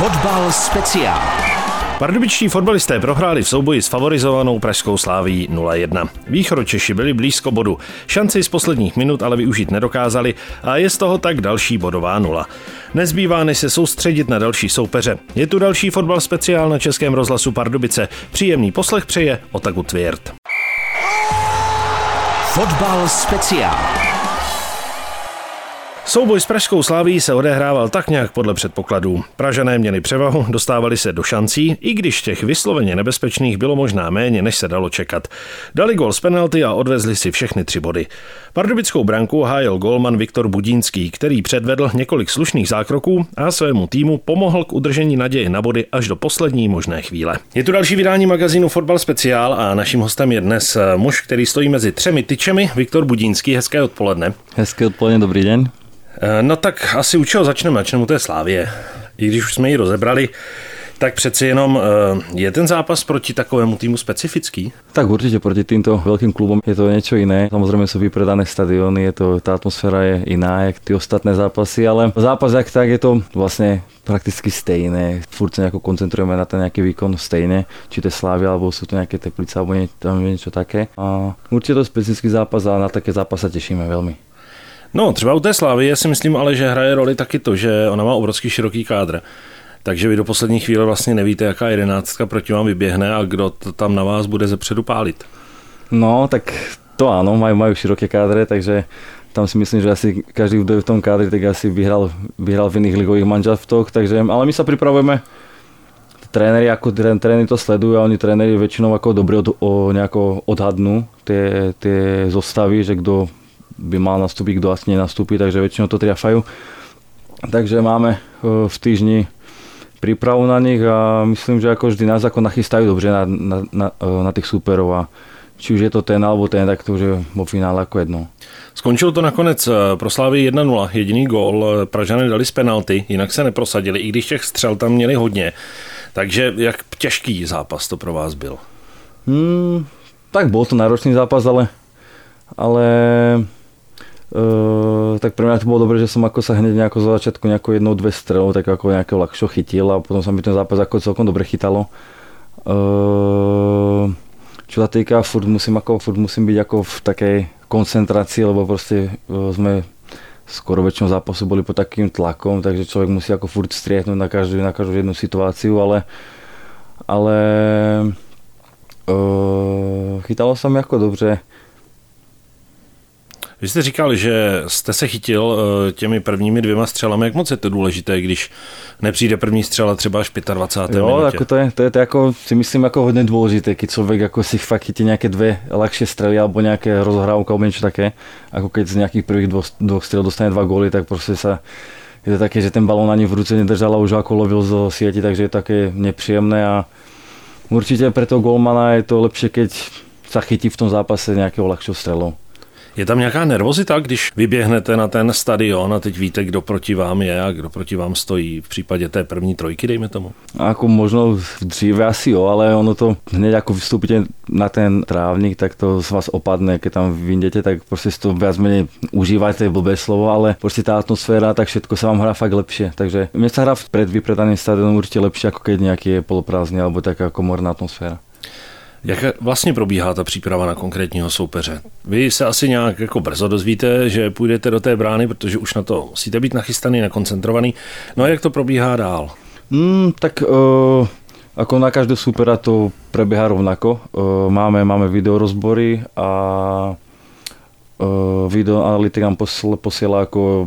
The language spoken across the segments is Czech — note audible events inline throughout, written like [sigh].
Fotbal speciál. Pardubičtí fotbalisté prohráli v souboji s favorizovanou pražskou sláví 0-1. Východočeši byli blízko bodu. Šanci z posledních minut ale využít nedokázali a je z toho tak další bodová nula. Nezbývá než se soustředit na další soupeře. Je tu další fotbal speciál na Českém rozhlasu Pardubice. Příjemný poslech přeje Otaku Tvěrt. Fotbal speciál. Souboj s Pražskou sláví se odehrával tak nějak podle předpokladů. Pražané měli převahu, dostávali se do šancí, i když těch vysloveně nebezpečných bylo možná méně, než se dalo čekat. Dali gol z penalty a odvezli si všechny tři body. Pardubickou branku hájil golman Viktor Budínský, který předvedl několik slušných zákroků a svému týmu pomohl k udržení naděje na body až do poslední možné chvíle. Je tu další vydání magazínu Fotbal Speciál a naším hostem je dnes muž, který stojí mezi třemi tyčemi, Viktor Budínský. Hezké odpoledne. Hezké odpoledne, dobrý den. Eh, no tak asi u čeho začneme? Začneme u té Slávě. I když už jsme ji rozebrali, tak přeci jenom eh, je ten zápas proti takovému týmu specifický? Tak určitě proti týmto velkým klubom je to něco jiné. Samozřejmě jsou vypredané stadiony, je to, ta atmosféra je jiná, jak ty ostatné zápasy, ale zápas jak tak je to vlastně prakticky stejné. Furt se koncentrujeme na ten nějaký výkon stejně, či to Slávy, alebo jsou to nějaké teplice, alebo něco také. A určitě to je specifický zápas a na také zápas se těšíme velmi. No, třeba u té Slávy si myslím ale, že hraje roli taky to, že ona má obrovský široký kádr. Takže vy do poslední chvíle vlastně nevíte, jaká jedenáctka proti vám vyběhne a kdo to tam na vás bude zepředu pálit. No, tak to ano, mají, mají široké kádry, takže tam si myslím, že asi každý, kdo je v tom kádri, tak asi vyhral, vyhral v jiných ligových manželstvoch, takže, ale my se připravujeme tréneri, jako tréneri to sledují a oni tréneri většinou jako dobře od, o, nějako odhadnou ty, ty zostavy, že kdo by mal nastúpiť, kto asi nenastúpi, takže väčšinou to triafajú. Takže máme eh, v týždni prípravu na nich a myslím, že ako vždy nás ako nachystajú dobře na, na, na, eh, na tých súperov a či už je to ten alebo ten, tak to už je vo finále jako jedno. Skončilo to nakonec eh, pro Slávy 1-0, jediný gól, Pražany dali z penalty, jinak se neprosadili, i když těch střel tam měli hodně. Takže jak těžký zápas to pro vás byl? Hmm, tak bol to náročný zápas, ale, ale Uh, tak pre mňa to bolo dobré, že som ako sa hneď nejako za začiatku nejako jednou, dve strelov tak ako nejakého ľahšo chytil a potom sa mi ten zápas ako celkom dobre chytalo. Uh, čo sa týka, furt musím, ako, furt musím byť ako v takej koncentrácii, lebo proste uh, sme skoro väčšinou zápasu boli pod takým tlakom, takže človek musí ako furt striehnúť na každú, na každú jednu situáciu, ale, ale uh, chytalo sa mi ako dobře. Vy jste říkal, že jste se chytil eh, těmi prvními dvěma střelami. Jak moc je to důležité, když nepřijde první střela třeba až 25. Jo, minutě? Jako to, je, to je to jako, si myslím jako hodně důležité, když člověk jako si fakt chytí nějaké dvě lehčí střely alebo nějaké rozhrávky alebo něco také. Jako když z nějakých prvních dvou, dvou střel dostane dva góly, tak prostě se je to také, že ten balón ani v ruce nedržal a už jako lovil zo sieti, takže je to také nepříjemné a určitě pro toho golmana je to lepší, keď sa chytí v tom zápase nějakého lehčího střelu. Je tam nějaká nervozita, když vyběhnete na ten stadion a teď víte, kdo proti vám je a kdo proti vám stojí v případě té první trojky, dejme tomu? Ako možno dříve asi jo, ale ono to hned jako vystúpite na ten trávnik, tak to z vás opadne, keď tam vyjdete, tak prostě to viac menej užívajte, blbé slovo, ale prostě ta atmosféra, tak všetko sa vám hrá fakt lepšie. Takže mne sa hrá pred vypredaným stadionom určite lepšie, ako keď nejaký je poloprázdný alebo taká komorná atmosféra. Jak vlastně probíhá ta příprava na konkrétního soupeře? Vy se asi nějak jako brzo dozvíte, že půjdete do té brány, protože už na to musíte být nachystaný, nakoncentrovaný. No a jak to probíhá dál? Mm, tak uh, na každého supera to prebieha rovnako. Uh, máme, máme videorozbory a uh, videoanalytik nám posiela ako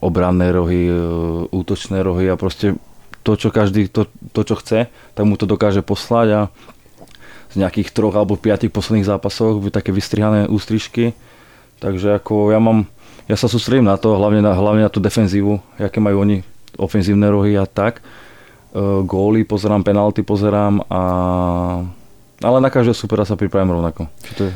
obranné rohy, uh, útočné rohy a prostě to, čo každý, to, to, čo chce, tak mu to dokáže poslať a z nějakých troch alebo piatých posledných zápasoch by také vystrihané ústrižky. Takže jako já mám, já sa sústredím na to, hlavně na, hlavně na tu defenzívu, jaké mají oni ofenzívne rohy a tak. E, góly pozerám, penalty pozerám a ale na každého supera sa pripravím rovnako. Či to je...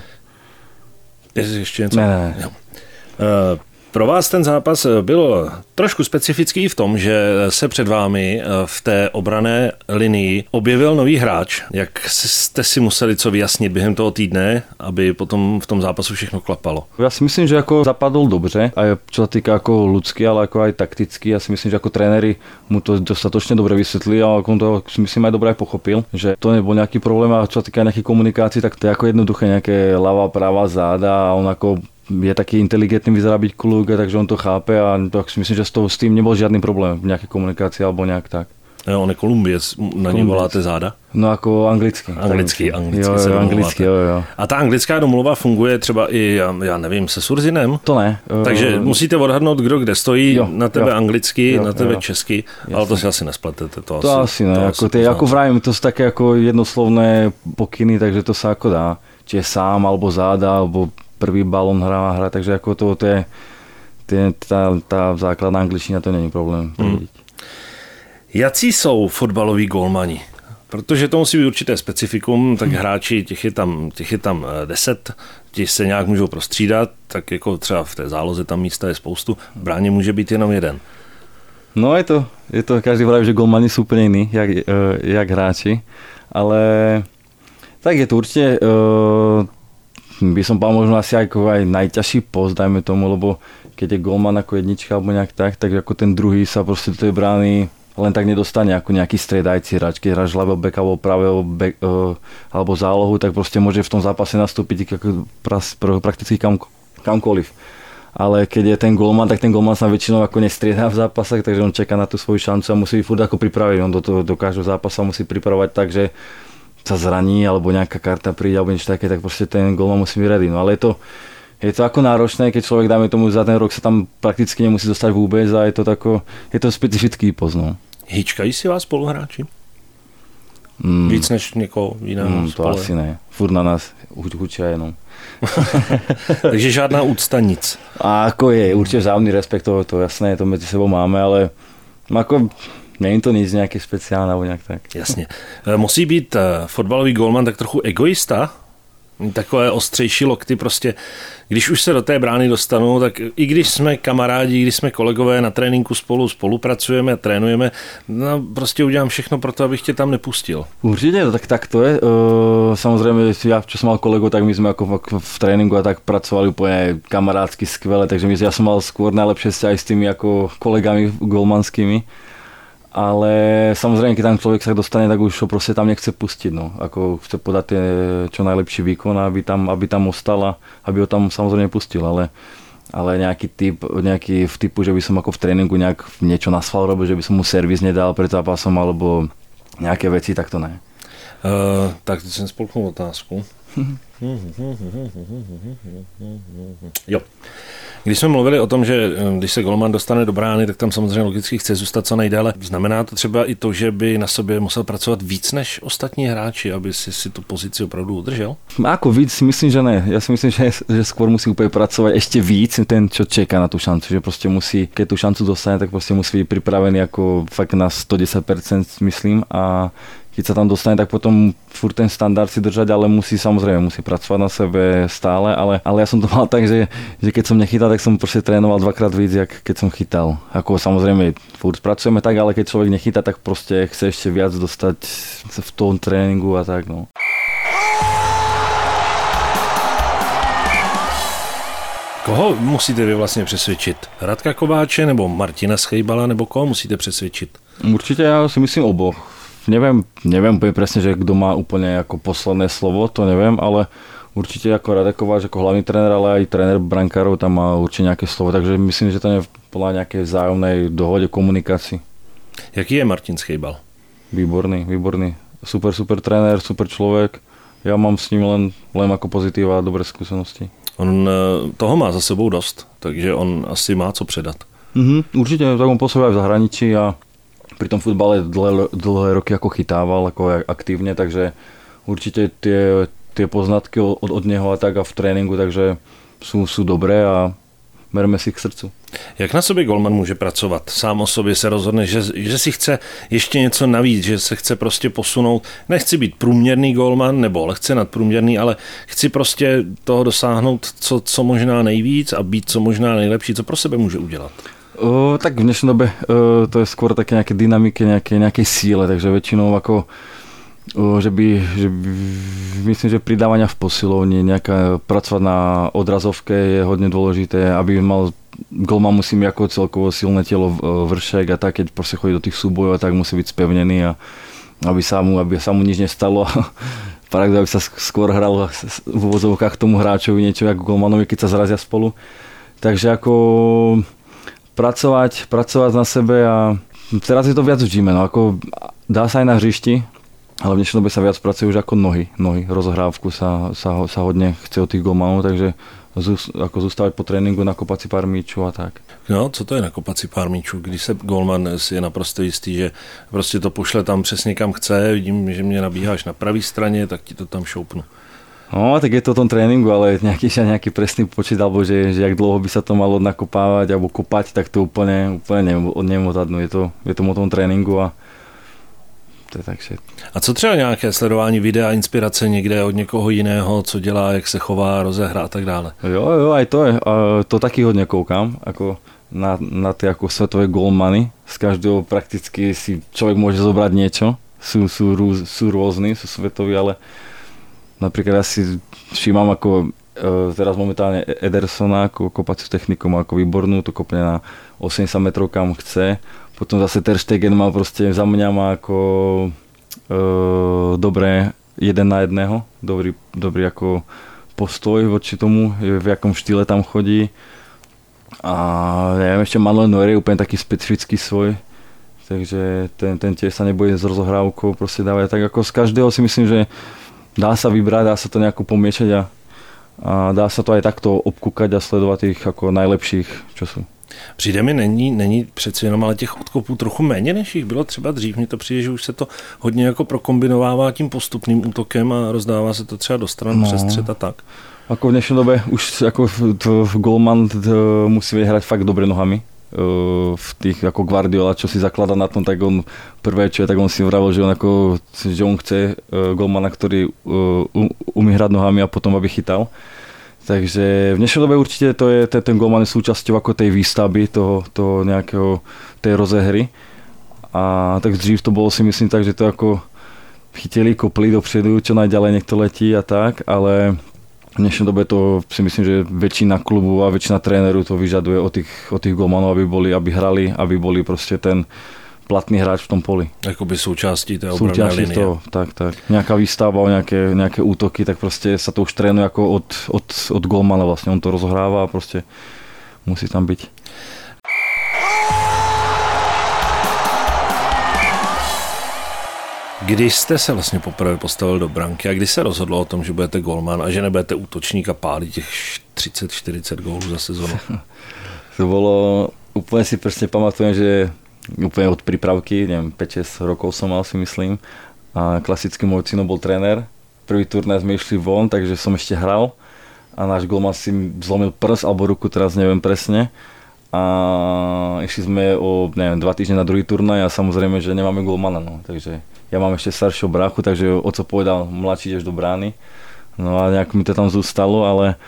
Ještě něco? Ne, ne, ne. Uh, Pro vás ten zápas byl trošku specifický i v tom, že se před vámi v té obrané linii objevil nový hráč. Jak jste si museli co vyjasnit během toho týdne, aby potom v tom zápasu všechno klapalo? Já si myslím, že jako zapadl dobře, a co se týká jako ľudský, ale jako aj takticky. Já si myslím, že jako trenéry mu to dostatočně dobře vysvětlili a on to si myslím aj dobře pochopil, že to nebyl nějaký problém a co se týká nějaké komunikací, tak to je jako jednoduché nějaké lava, práva, záda a on jako je taky inteligentný, vyzerá být kluk, takže on to chápe a to si myslím, že s, toho, s tím nebyl žádný problém v nějaké komunikaci alebo nějak tak. Jo, on je Kolumbiec, na něj voláte záda? No jako anglicky. Anglicky, anglicky jo, jo, anglicky, jo, jo. A ta anglická domluva funguje třeba i, já, já nevím, se Surzinem? To ne. Takže uh, musíte odhadnout, kdo kde stojí, jo, na tebe jo, anglicky, jo, na tebe jo, česky, jasný. ale to si asi nespletete. To, to asi, asi ne, to jako, ty, jako vrajím, to jsou také jako jednoslovné pokyny, takže to se jako dá. Či je sám, alebo záda, alebo prvý balon hrá hra, takže jako to, to je, to je ta, ta základná angličtina, to není problém. Hmm. Jací jsou fotbaloví golmani? Protože to musí být určité specifikum, tak hmm. hráči, těch je tam, těch je tam eh, deset, ti se nějak můžou prostřídat, tak jako třeba v té záloze tam místa je spoustu, v bráně může být jenom jeden. No je to, je to každý vraví, že golmani jsou úplně jiný, jak, eh, jak hráči, ale tak je to určitě, uh, by som povedal možno asi ako aj najťažší post, dajme tomu, lebo keď je golman ako jednička alebo nejak tak, tak ako ten druhý sa proste do tej brány len tak nedostane ako nejaký stredajci hráč. Keď hráš ľavého beka alebo pravého back, uh, alebo zálohu, tak proste môže v tom zápase nastúpiť ako pras, pr- prakticky kam, kamkoliv. Ale keď je ten golman, tak ten golman sa väčšinou ako nestriedá v zápasech, takže on čeká na tú svoju šancu a musí furt ako pripraviť. On do, toho, do každého zápasa musí pripravovať tak, že sa zraní alebo nejaká karta príde alebo niečo také, tak proste ten golman musí byť ready. No ale je to, je to ako náročné, keď človek, dáme tomu, za ten rok sa tam prakticky nemusí dostať vôbec a je to, tako, je to specifický poznal. Hýčkají si vás spoluhráči? Mm. Víc než někoho jiného mm, To asi ne. Furt na nás hučia jenom. [laughs] Takže žádná úcta nic. A jako je, určitě vzájemný respekt, to, to jasné, to mezi sebou máme, ale jako Není to nic nějaký speciální nebo nějak tak. Jasně. E, musí být e, fotbalový golman tak trochu egoista? takové ostřejší lokty prostě, když už se do té brány dostanu, tak i když jsme kamarádi, když jsme kolegové na tréninku spolu spolupracujeme, trénujeme, no prostě udělám všechno pro to, abych tě tam nepustil. Určitě, no tak, tak to je. Uh, samozřejmě, já, čo jsem mal kolegu, tak my jsme jako v tréninku a tak pracovali úplně kamarádsky skvěle, takže my, já jsem mal skôr vzťahy s tými jako kolegami golmanskými ale samozřejmě, když tam člověk se dostane, tak už ho prostě tam nechce pustit, no. Ako chce podat je čo najlepší výkon, aby tam, aby tam ostal a aby ho tam samozřejmě pustil, ale ale nějaký typ, nějaký v typu, že by som jako v tréninku nějak něco nasval robil, že by som mu servis nedal před zápasom, alebo nějaké věci, tak to ne. Uh, tak teď jsem spolknul otázku. [laughs] jo. Když jsme mluvili o tom, že eh, když se golman dostane do brány, tak tam samozřejmě logicky chce zůstat co nejdéle. Znamená to třeba i to, že by na sobě musel pracovat víc než ostatní hráči, aby si, si tu pozici opravdu udržel? Ako víc si myslím, že ne. Já si myslím, že, že skôr musí úplně pracovat ještě víc ten, čo čeká na tu šancu, že prostě musí, keď tu šancu dostane, tak prostě musí být připravený jako fakt na 110% myslím a keď sa tam dostane, tak potom furt ten standard si držať, ale musí samozrejme, musí pracovať na sebe stále, ale, ale ja som to [laughs] mal tak, že, že keď som nechytal, tak som proste trénoval dvakrát víc, jak keď som chytal. Ako samozrejme, furt pracujeme tak, ale keď človek nechytá, tak proste chce ešte viac dostať v tom tréninku a tak, no. Koho musíte vy vlastně přesvědčit? Radka Kováče nebo Martina Schejbala nebo koho musíte přesvědčit? Určitě já si myslím oboch neviem, neviem úplne presne, že kto má úplne ako posledné slovo, to neviem, ale určite ako Radekováč ako hlavný tréner, ale aj tréner brankárov tam má určite nejaké slovo, takže myslím, že to je podľa nejakej vzájomnej dohode, komunikácii. Jaký je Martin Schejbal? Výborný, výborný. Super, super tréner, super človek. Ja mám s ním len, len ako pozitíva a dobré skúsenosti. On eh, toho má za sebou dost, takže on asi má co předat. Mm-hmm, určite, tak on pôsobí aj v zahraničí a pri tom futbale dlhé, dlhé roky ako chytával ako aktívne, takže určite tie, tie poznatky od, od neho a tak a v tréninku, takže sú, sú dobré a bereme si k srdcu. Jak na sobě golman může pracovat? Sám o sobě se rozhodne, že, že si chce ještě něco navíc, že se chce prostě posunout. Nechci být průměrný golman nebo lehce nadprůměrný, ale chci prostě toho dosáhnout co, co možná nejvíc a být co možná nejlepší. Co pro sebe může udělat? O, tak v dnešní době o, to je skôr také nějaké dynamiky, nějaké, nějaké síle, takže většinou jako že by, že by, myslím, že pridávania v posilovni, nejaká, pracovať na odrazovke je hodne dôležité, aby mal golman musí mít jako celkovo silné tělo vršek a tak, keď prostě chodí do těch súbojov, tak musí být spevnený a aby sa mu, aby sa mu nič nestalo. [laughs] Paradox, aby sa skôr hral v úvozovkách tomu hráčovi niečo ako golmanovi, keď sa zrazia spolu. Takže ako pracovať, pracovať na sebe a teraz je to viac gyme, no ako dá sa aj na hřišti, ale v dnešnej dobe sa viac pracuje už ako nohy. Nohy, rozohrávku sa, sa, sa hodne chce od tých golmanov, takže jako zůstávat po tréninku, nakopat si pár míčů a tak. No, co to je nakopat si pár míčů? Když se golman si je naprosto jistý, že prostě to pošle tam přesně kam chce, vidím, že mě nabíháš na pravé straně, tak ti to tam šoupnu. No, tak je to o tom tréninku, ale nejaký, nejaký presný počet, alebo že, že jak dlouho by sa to malo nakopávať alebo kopať, tak to úplne, úplne neviem, odhadnúť. Je to, je to o tom tréninku a to je tak shit. A co třeba nějaké sledování videa, inspirace někde od někoho jiného, co dělá, jak se chová, rozehra a tak dále? Jo, jo, aj to je. A to taky hodně koukám, jako na, na ty jako svetové golmany. Z každého prakticky si člověk může zobrať niečo. Sú, sú, růz, sú rôzni, sú svetoví, ale napríklad ja si všímam ako e, teraz momentálne Edersona ako kopaciu techniku má ako výbornú, to kopne na 80 metrov kam chce potom zase Ter Stegen má prostě za mňa má ako e, dobré jeden na jedného, dobrý, dobrý jako postoj voči tomu, v jakom štýle tam chodí. A neviem, ešte Manuel Neuer je úplne taký specifický svoj, takže ten, ten tiež sa nebojí s rozohrávkou prostě dávať. Tak ako z každého si myslím, že dá sa vybrať, dá sa to nejako pomiešať a, a dá sa to aj takto obkúkať a sledovať tých ako najlepších, čo sú. Přijde mi, není, není přeci jenom ale těch odkopů trochu méně, než jich bylo třeba dřív. Mně to přijde, že už se to hodně jako prokombinovává tím postupným útokem a rozdává se to třeba do stran no. přes střed a tak. Ako v dnešní době už jako to, golman to musí hrať fakt dobré nohami v tých ako Guardiola, čo si zaklada na tom, tak on prvé čo je, tak on si vravil, že on, ako, že on chce golmana, ktorý umí hrať nohami a potom aby chytal. Takže v dnešnej dobe určite to je, ten, ten golman je súčasťou ako tej výstavby, toho, toho nejakého, tej rozehry. A tak dřív to bolo si myslím tak, že to ako chytili, kopli dopředu, čo najďalej to letí a tak, ale v dnešnej dobe to si myslím, že väčšina klubu a väčšina trénerů to vyžaduje od tých, od tých golmanov, aby boli, aby hrali, aby boli prostě ten, platný hráč v tom poli. Jakoby součástí té obrané linie. Toho, tak, tak. Nějaká výstava, nějaké, nějaké útoky, tak prostě se to už trénuje jako od, od, od golmana vlastně. On to rozhrává a prostě musí tam být. Když jste se vlastně poprvé postavil do branky a kdy se rozhodlo o tom, že budete golman a že nebudete útočník a pálí těch 30-40 gólů za sezonu? [laughs] to bylo, úplně si prostě pamatujem, že úplne od prípravky, neviem, 5-6 rokov som mal si myslím. A klasicky môj cino bol tréner. Prvý turnaj sme išli von, takže som ešte hral a náš golman si zlomil prs alebo ruku, teraz neviem presne. A išli sme o, neviem, dva týždne na druhý turnaj a samozrejme, že nemáme golmana, no. Takže ja mám ešte staršieho bráchu, takže oco povedal, mladší ideš do brány. No a nejak mi to tam zostalo, ale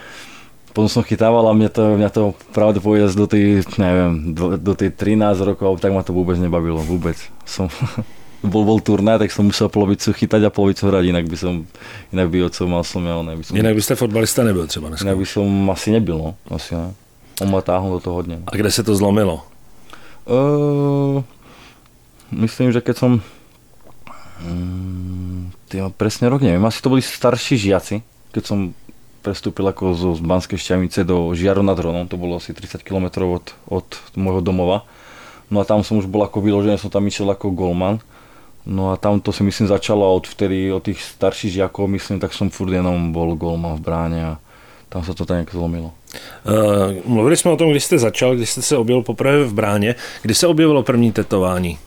potom som chytával a mňa to, mňa to pravde povedať do tej, neviem, do, do tej 13 rokov, tak ma to vôbec nebavilo, vôbec. Som, [laughs] bol, bol turnaj, tak som musel polovicu chytať a polovicu hrať, inak by som, inak by otcov mal som ja, by som... Jinak byste fotbalista nebyl třeba dneska. Inak by som asi nebyl, no, asi ne. On ma táhnul do toho hodně. A kde se to zlomilo? Uh, myslím, že keď som um, tyjo, presne rok neviem, asi to boli starší žiaci, keď som prestúpil ako zo z Banskej Šťavnice do Žiaru nad Hronom, to bolo asi 30 km od, od môjho domova. No a tam som už bol ako vyložený, som tam išiel ako golman. No a tam to si myslím začalo od vtedy, od tých starších žiakov, myslím, tak som furt jenom bol golman v bráně a tam se to tak nějak zlomilo. Uh, mluvili jsme o tom, když jste začal, když jste se objevil poprvé v bráně. Kdy se objevilo první tetování?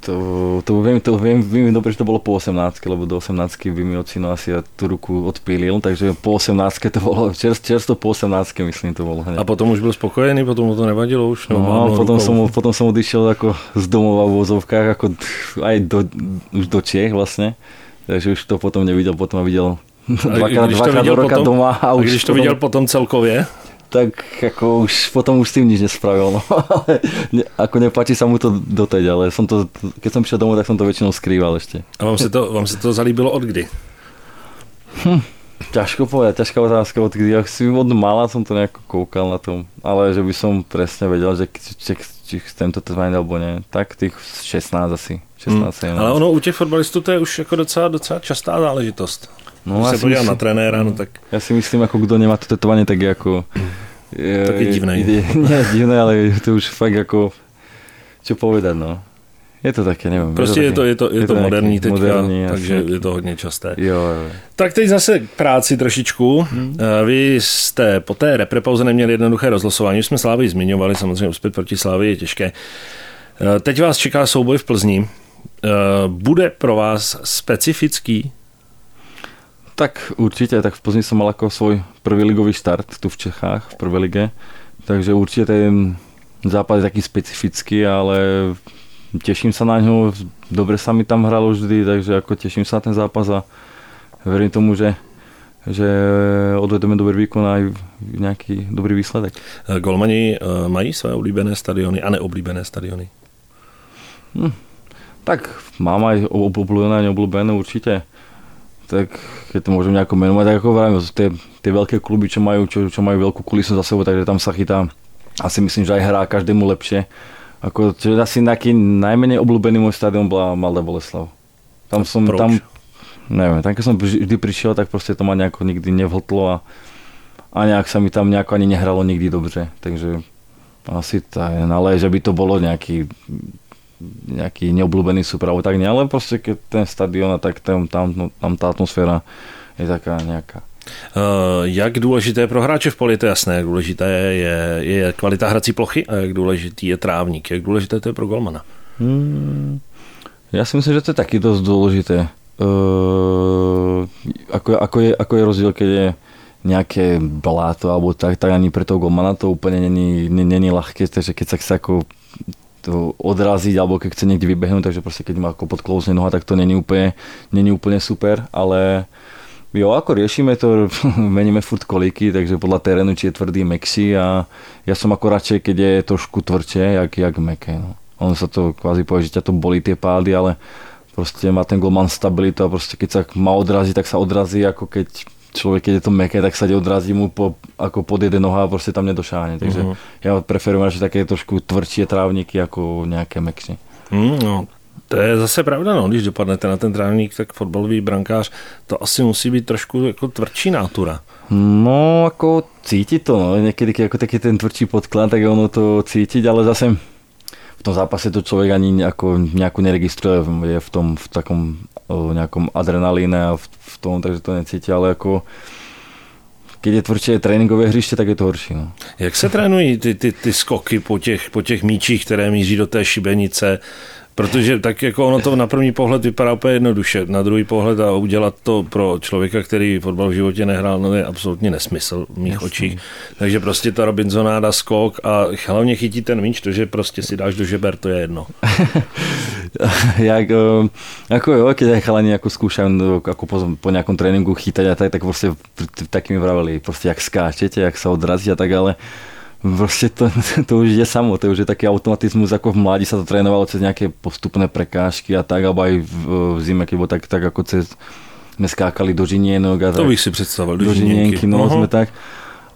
To, to viem, to viem, viem dobre, že to bolo po 18, lebo do 18 by mi ocino asi tú ruku odpílil, takže po 18 to bolo, čerst, čersto po 18 myslím to bolo. Hneď. A potom už byl spokojený, potom mu to nevadilo už? No, no potom, som, potom som odišiel ako z domova v vozovkách, ako aj do, už do Čech vlastne, takže už to potom nevidel, potom videl dvakrát, dvakrát do roka potom, doma. A, a už když to viděl potom celkově? tak ako už potom už s tým nič nespravil. No. [laughs] ne, ako nepáči sa mu to doteď, ale som to, keď som prišiel domov, tak som to väčšinou skrýval ešte. A vám sa to, vám sa to zalíbilo od kdy? Hm, ťažko povedať, ťažká otázka od kdy. Si od mala som to nejako koukal na tom, ale že by som presne vedel, že či, či chcem to trénovat alebo ne. Tak tých 16 asi. 16 hmm. Ale ono u těch fotbalistů to je už jako docela, docela častá záležitost. No, Když se podívám na trenéra, no tak... Ja si myslím, ako kto nemá to tetovanie, tak je ako... Je, Taky divné. Je, nie divné, ale je to už fakt ako... Čo povedať, no. Je to také, nevím. Prostě je to, je to, je to, je to moderní teďka, moderní, takže asi. je to hodně časté. Jo, jo. Tak teď zase k práci trošičku. Hmm. Vy jste po té reprepauze neměli jednoduché rozlosování. Už jsme Slávy zmiňovali, samozřejmě uspět proti Slávy je těžké. Eh, teď vás čeká souboj v Plzni. Eh, bude pro vás specifický tak určite, tak v Plzni som mal ako svoj prvý ligový štart tu v Čechách, v prvej lige, takže určite ten zápas je taký specifický, ale teším sa na ňo, dobre sa mi tam hralo vždy, takže ako teším sa na ten zápas a verím tomu, že že odvedeme dobrý výkon a aj nejaký dobrý výsledek. Golmani eh, mají své oblíbené stadiony a neoblíbené stadiony? Hm, tak mám aj obľúbené a neobľúbené určite tak keď to môžem nejako menovať, tak ako vravím, tie, tie veľké kluby, čo majú, čo, čo majú veľkú kulisu za sebou, takže tam sa chytá asi myslím, že aj hrá každému lepšie. Ako, čo asi nejaký najmenej obľúbený môj stadion bola Malda Boleslav. Tam som, Proč? tam, neviem, tam keď som vždy prišiel, tak proste to ma nejako nikdy nevhltlo a, a nejak sa mi tam nejako ani nehralo nikdy dobře. Takže asi tá, ale že by to bolo nejaký nejaký neobľúbený super, alebo tak nie, ale proste keď ten stadion a tak tam, tam, no, tam tá atmosféra je taká nejaká. Uh, jak důležité pro hráče v poli, to je jasné, jak důležité je, je kvalita hrací plochy a jak důležitý je trávník, jak důležité to je pro golmana? Hmm, ja si myslím, že to je taky dosť dôležité. Uh, ako, ako, je, ako je rozdiel, keď je nejaké bláto alebo tak, tak ani pre toho golmana to úplne není, není ľahké, takže keď sa chce ako to odraziť, alebo keď chce niekde vybehnúť, takže proste keď má ako podklouzne noha, tak to není úplne, není úplne super, ale jo, ako riešime to, [laughs] meníme furt kolíky, takže podľa terénu, či je tvrdý, mexi a ja som ako radšej, keď je trošku tvrdšie, jak, jak meké. No. On sa to kvázi povie, že ťa to bolí tie pády, ale proste má ten golman stabilitu a proste keď sa má odraziť, tak sa odrazí, ako keď človek, keď je to meké, tak sa odrazí mu po, ako pod jeden noha a proste tam nedošáhne. Takže uh-huh. ja preferujem radšej také trošku tvrdšie trávniky ako nějaké mekšie. Mm, no. To je zase pravda, no. když dopadnete na ten trávník, tak fotbalový brankář, to asi musí být trošku jako tvrdší nátura. No, ako cítiť to, no. Niekedy, ako taký ten tvrdší podklad, tak ono to cítiť, ale zase v tom zápase to človek ani nejako, nejako neregistruje, je v tom v takom nejakom adrenalíne a v, v tom, takže to necíti, ale ako keď je tvrdšie tréninkové hřiště, tak je to horší. No. Jak se trénují ty, ty, ty skoky po těch, po těch míčích, které míří do té šibenice? Protože tak jako ono to na první pohled vypadá úplně jednoduše, na druhý pohled a udělat to pro člověka, který fotbal v životě nehrál, no je absolutně nesmysl v mých Jasný. očích. Takže prostě ta Robinsonáda skok a hlavně chytí ten míč, to, že prostě si dáš do žeber, to je jedno. [laughs] jak, ako jo, keď aj chalani ako skúšajú no, ako po, po nejakom tréninku chytať a tak, tak proste takými vraveli, proste jak skáčete, jak sa odrazí a tak, ale Proste to, [laughs] to už je samo, to už je taký automatizmus, ako v mladí sa to trénovalo cez nejaké postupné prekážky a tak, alebo aj v, v zime, keď tak, tak ako cez, sme skákali do žinienok a to tak, bych si představil, do, do žinienky, no uh-huh. sme tak.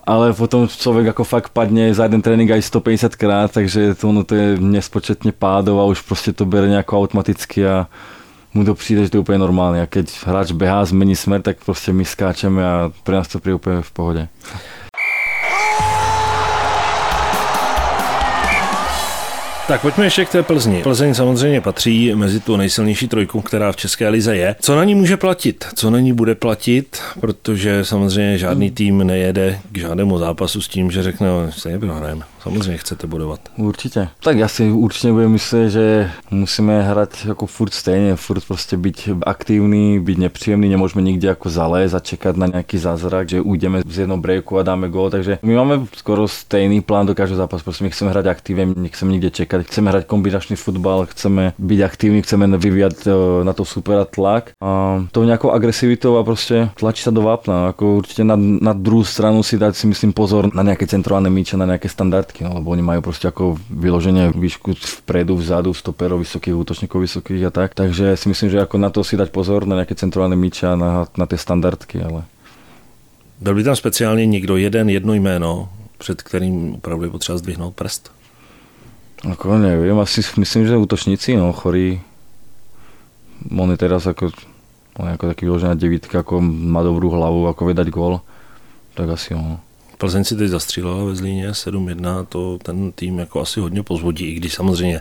Ale potom človek ako fakt padne za jeden trénink aj 150 krát, takže to, ono to je nespočetne pádov a už proste to bere nejako automaticky a mu to přijde, že to je úplne normálne. A keď hráč behá, zmení smer, tak proste my skáčeme a pre nás to príde úplne v pohode. Tak pojďme ještě k té Plzni. Plzeň samozřejmě patří mezi tu nejsilnější trojku, která v České lize je. Co na ní může platit? Co na ní bude platit? Protože samozřejmě žádný tým nejede k žádnému zápasu s tím, že řekne, no, stejně prohrajeme. Samozřejmě chcete bodovat. Určitě. Tak já si určitě budem myslet, že musíme hrát jako furt stejně, furt prostě být aktivní, být nepříjemný, nemůžeme nikde jako zalézt a čekat na nějaký zázrak, že ujdeme z jednou breaku a dáme gol, takže my máme skoro stejný plán do každého zápasu, prostě my chceme hrát aktivně, nechceme nikde čekat, chceme hrát kombinační fotbal, chceme být aktivní, chceme vyvíjat eh, na to super tlak. A to nějakou agresivitou a prostě tlačit se do vápna, jako určitě na, na druhou stranu si dát si myslím pozor na nějaké centrální míče, na nějaké standardy jednotky, no, lebo oni majú proste ako vyloženie výšku vpredu, vzadu, stoperov vysokých, útočníkov vysokých a tak. Takže si myslím, že ako na to si dať pozor, na nejaké centrálne míče a na, na tie standardky, ale... Byl by tam speciálně někdo jeden, jedno jméno, před kterým opravdu je potřeba zdvihnout prst? Ako neviem, asi myslím, že útočníci, no, chorí. On je teraz ako, on je ako taký vyložená devítka, ako má dobrú hlavu, ako vydať gól, tak asi ono. Plzeň si teď zastřílela ve Zlíně 7-1, to ten tým jako asi hodně pozvodí, i když samozřejmě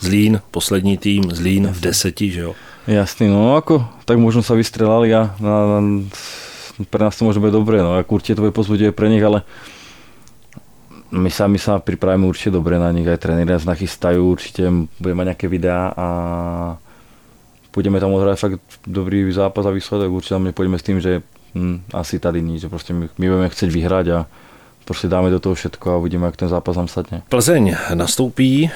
Zlín, poslední tým, Zlín v deseti, že jo? Jasný, no ako, tak možno sa vystrelali a na, na, pre nás to môže byť dobré, no ako určite to bude pozbudivé pre nich, ale my sa, my sa pripravíme určite dobre na nich, aj tréneri nás nachystajú, určite budeme mať nejaké videá a pôjdeme tam odhrať fakt dobrý zápas a výsledok, určite tam nepôjdeme s tým, že hm, asi tady nic, že prostě my, my budeme chcet vyhrát a prostě dáme do toho všetko a uvidíme, jak ten zápas nám sadne. Plzeň nastoupí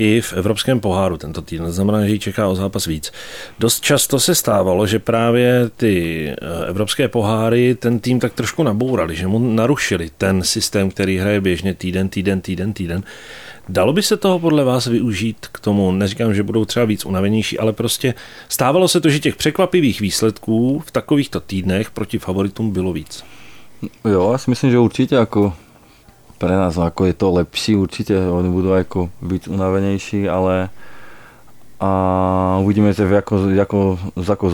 i v Evropském poháru tento týden. Znamená, že ji čeká o zápas víc. Dost často se stávalo, že právě ty eh, evropské poháry ten tým tak trošku nabourali, že mu narušili ten systém, který hraje běžně týden, týden, týden, týden. Dalo by se toho podle vás využít k tomu, neříkám, že budou třeba víc unavenější, ale prostě stávalo se to, že těch překvapivých výsledků v takovýchto týdnech proti favoritům bylo víc. Jo, já si myslím, že určitě jako pre nás ako je to lepší, určite oni budú ako byť unavenejší, ale a uvidíme, že ako, ako, ako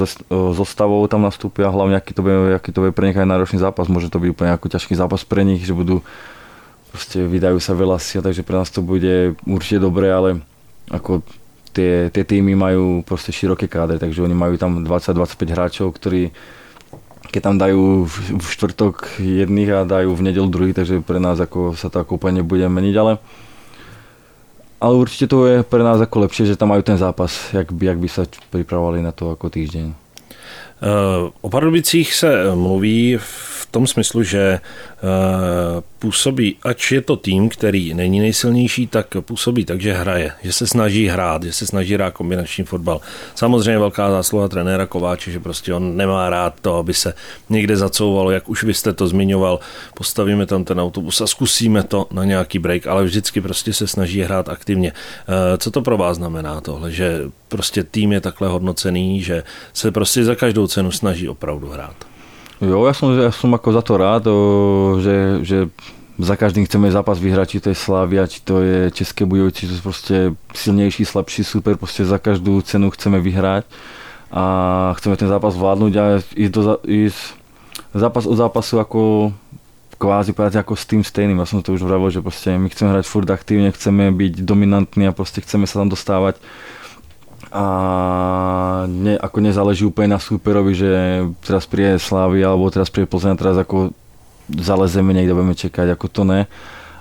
zostavou tam nastúpia, hlavne aký to bude, aký to bude pre nich náročný zápas, môže to byť úplne ako ťažký zápas pre nich, že budú proste vydajú sa veľa síl, takže pre nás to bude určite dobré, ale ako tie, tie týmy majú proste široké kádre, takže oni majú tam 20-25 hráčov, ktorí keď tam dajú v štvrtok jedných a dajú v nedelu druhých, takže pre nás ako sa to ako úplne nebude meniť, ale ale určite to je pre nás ako lepšie, že tam majú ten zápas, jak by, jak by sa pripravovali na to ako týždeň. Eh, o Pardubicích se mluví v tom smyslu, že působí, ač je to tým, který není nejsilnější, tak působí tak, že hraje, že se snaží hrát, že se snaží hrát kombinační fotbal. Samozřejmě velká zásluha trenéra Kováče, že prostě on nemá rád to, aby se někde zacouvalo, jak už vy jste to zmiňoval, postavíme tam ten autobus a zkusíme to na nějaký break, ale vždycky prostě se snaží hrát aktivně. Eh, co to pro vás znamená tohle, že prostě tým je takhle hodnocený, že se prostě za každou cenu snaží opravdu hrát? Jo, ja som, ja som ako za to rád, že, že za každým chceme zápas vyhrať, či to je Slavia, či to je České Bujovice, či to je prostě silnější, slabší super, prostě za každou cenu chceme vyhrať a chceme ten zápas vládnuť a ísť, do, ísť zápas od zápasu ako kvázi povedať ako s tým stejným. Ja som to už vravil, že prostě my chceme hrať furt aktívne, chceme byť dominantní a prostě chceme sa tam dostávať a ne, ako nezáleží úplne na súperovi, že teraz príde Slávy alebo teraz príde Plzeň teraz ako zalezeme niekde, budeme čekať, ako to ne.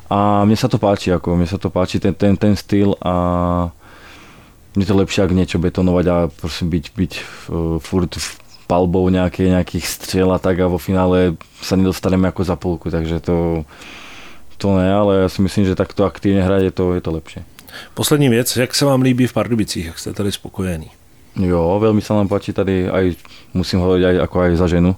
A mne sa to páči, ako mne sa to páči ten, ten, ten styl a mne to lepšie, ak niečo betonovať a prosím byť, byť uh, furt v palbou nejaké, nejakých striel a tak a vo finále sa nedostaneme ako za polku, takže to, to ne, ale ja si myslím, že takto aktívne hrať je to, je to lepšie. Poslední věc, jak se vám líbí v Pardubicích, jak jste tady spokojený? Jo, veľmi sa nám páči tady, aj musím hovoriť aj ako aj za ženu.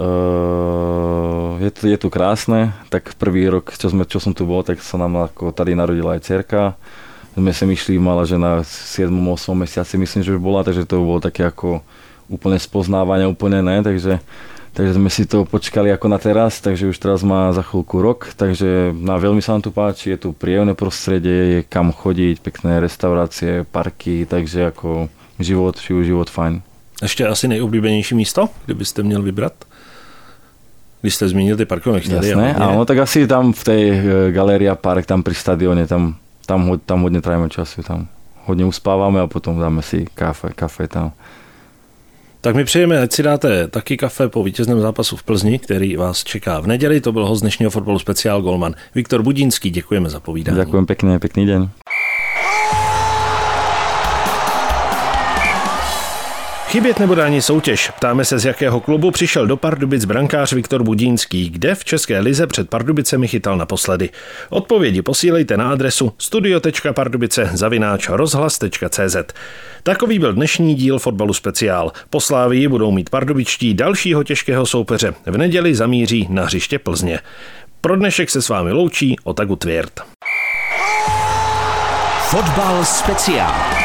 Uh, je, je tu krásne, tak prvý rok, čo, sme, čo som tu bol, tak sa nám ako tady narodila aj cerka. Sme sem išli, mala žena v 7. 8. mesiaci, myslím, že už bola, takže to bolo také ako úplne spoznávanie, úplne ne, takže takže sme si to počkali ako na teraz, takže už teraz má za chvíľku rok, takže na veľmi sa nám tu páči, je tu príjemné prostredie, je kam chodiť, pekné restaurácie, parky, takže ako život, život fajn. Ještě asi nejoblíbenější místo, kdybyste měl vybrat? Když jste zmínil ty parkové Jasné, áno, tak asi tam v tej eh, Galeria Park, tam pri stadióne, tam tam, tam hodně trávíme času, tam hodně uspáváme a potom dáme si kafe, kafe tam. Tak my přejeme, ať si dáte taky kafe po vítězném zápasu v Plzni, který vás čeká v neděli. To byl host dnešního fotbalu speciál Golman Viktor Budínský. Děkujeme za povídání. Děkujeme pěkně, pěkný den. Chybět nebude ani soutěž. Ptáme se, z jakého klubu přišel do Pardubic brankář Viktor Budínský, kde v České lize před Pardubicemi chytal naposledy. Odpovědi posílejte na adresu studio.pardubice zavináč rozhlas.cz. Takový byl dnešní díl fotbalu speciál. Po Slávii budou mít pardubičtí dalšího těžkého soupeře. V neděli zamíří na hřiště Plzně. Pro dnešek se s vámi loučí Otagu Tvěrt. Fotbal speciál.